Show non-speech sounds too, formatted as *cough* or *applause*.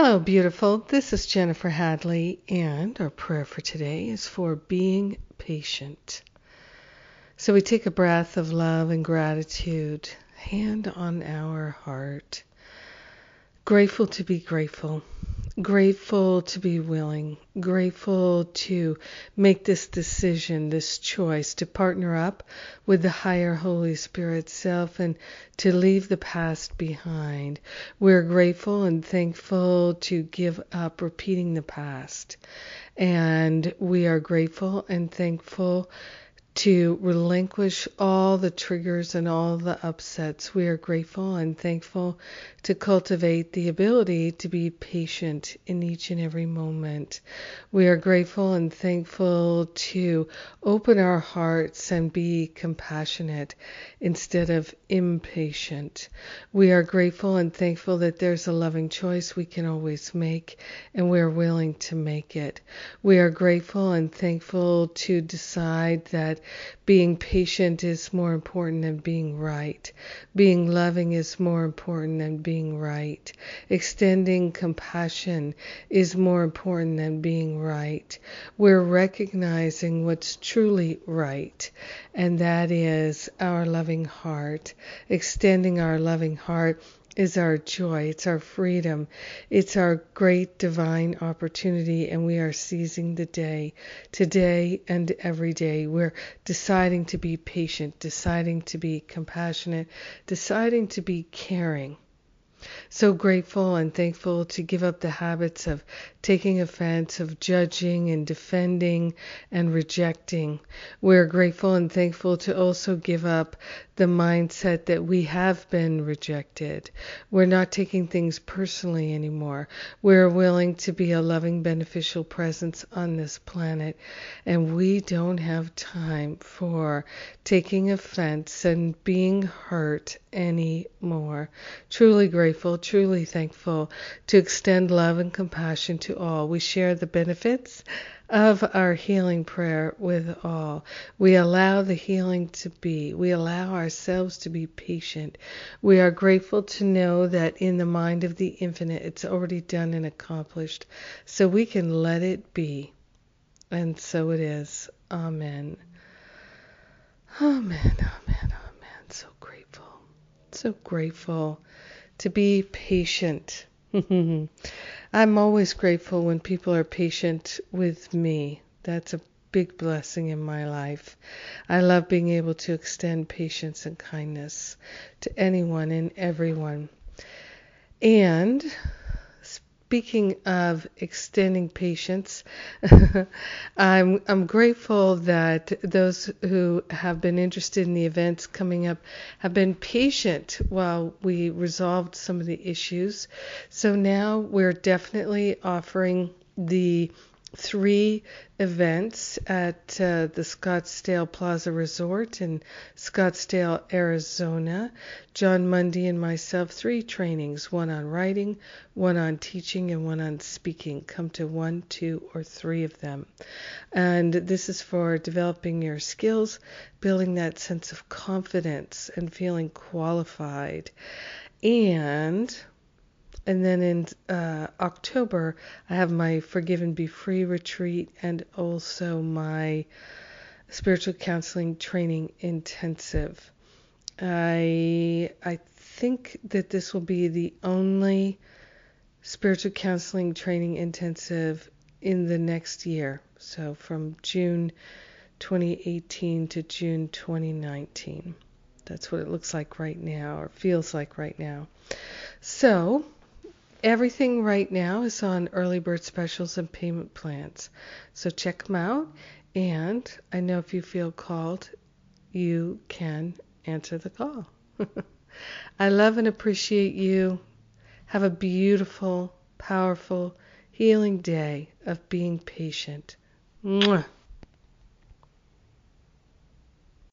Hello, beautiful. This is Jennifer Hadley, and our prayer for today is for being patient. So we take a breath of love and gratitude, hand on our heart. Grateful to be grateful grateful to be willing, grateful to make this decision, this choice to partner up with the higher Holy Spirit self and to leave the past behind. We're grateful and thankful to give up repeating the past. And we are grateful and thankful to relinquish all the triggers and all the upsets. We are grateful and thankful to cultivate the ability to be patient in each and every moment. We are grateful and thankful to open our hearts and be compassionate instead of impatient. We are grateful and thankful that there's a loving choice we can always make and we're willing to make it. We are grateful and thankful to decide that being patient is more important than being right. Being loving is more important than being right. Extending compassion is more important than being right. We're recognizing what's truly right, and that is our loving heart. Extending our loving heart is our joy, it's our freedom, it's our great divine opportunity, and we are seizing the day, today and every day. We're deciding to be patient, deciding to be compassionate, deciding to be caring. So grateful and thankful to give up the habits of taking offense, of judging and defending and rejecting. We're grateful and thankful to also give up the mindset that we have been rejected. We're not taking things personally anymore. We're willing to be a loving, beneficial presence on this planet. And we don't have time for taking offense and being hurt anymore. Truly grateful, truly thankful to extend love and compassion to all. We share the benefits of our healing prayer with all. We allow the healing to be. We allow ourselves to be patient. We are grateful to know that in the mind of the infinite, it's already done and accomplished. So we can let it be. And so it is. Amen. Amen. Amen. Amen. So grateful. So grateful to be patient. *laughs* I'm always grateful when people are patient with me. That's a big blessing in my life. I love being able to extend patience and kindness to anyone and everyone. And speaking of extending patience, *laughs* I'm I'm grateful that those who have been interested in the events coming up have been patient while we resolved some of the issues. So now we're definitely offering the three events at uh, the Scottsdale Plaza Resort in Scottsdale, Arizona. Jon Mundy and myself, three trainings one on writing, one on teaching, and one on speaking. Come to one, two, or three of them. And this is for developing your skills, building that sense of confidence, and feeling qualified. And and then in uh, October, I have my Forgive and Be Free retreat and also my spiritual counseling training intensive. I I think that this will be the only spiritual counseling training intensive in the next year. So from June 2018 to June 2019. That's what it looks like right now, or feels like right now. So, Everything right now is on early bird specials and payment plans. So check them out. And I know if you feel called, you can answer the call. *laughs* I love and appreciate you. Have a beautiful, powerful, healing day of being patient. Mwah.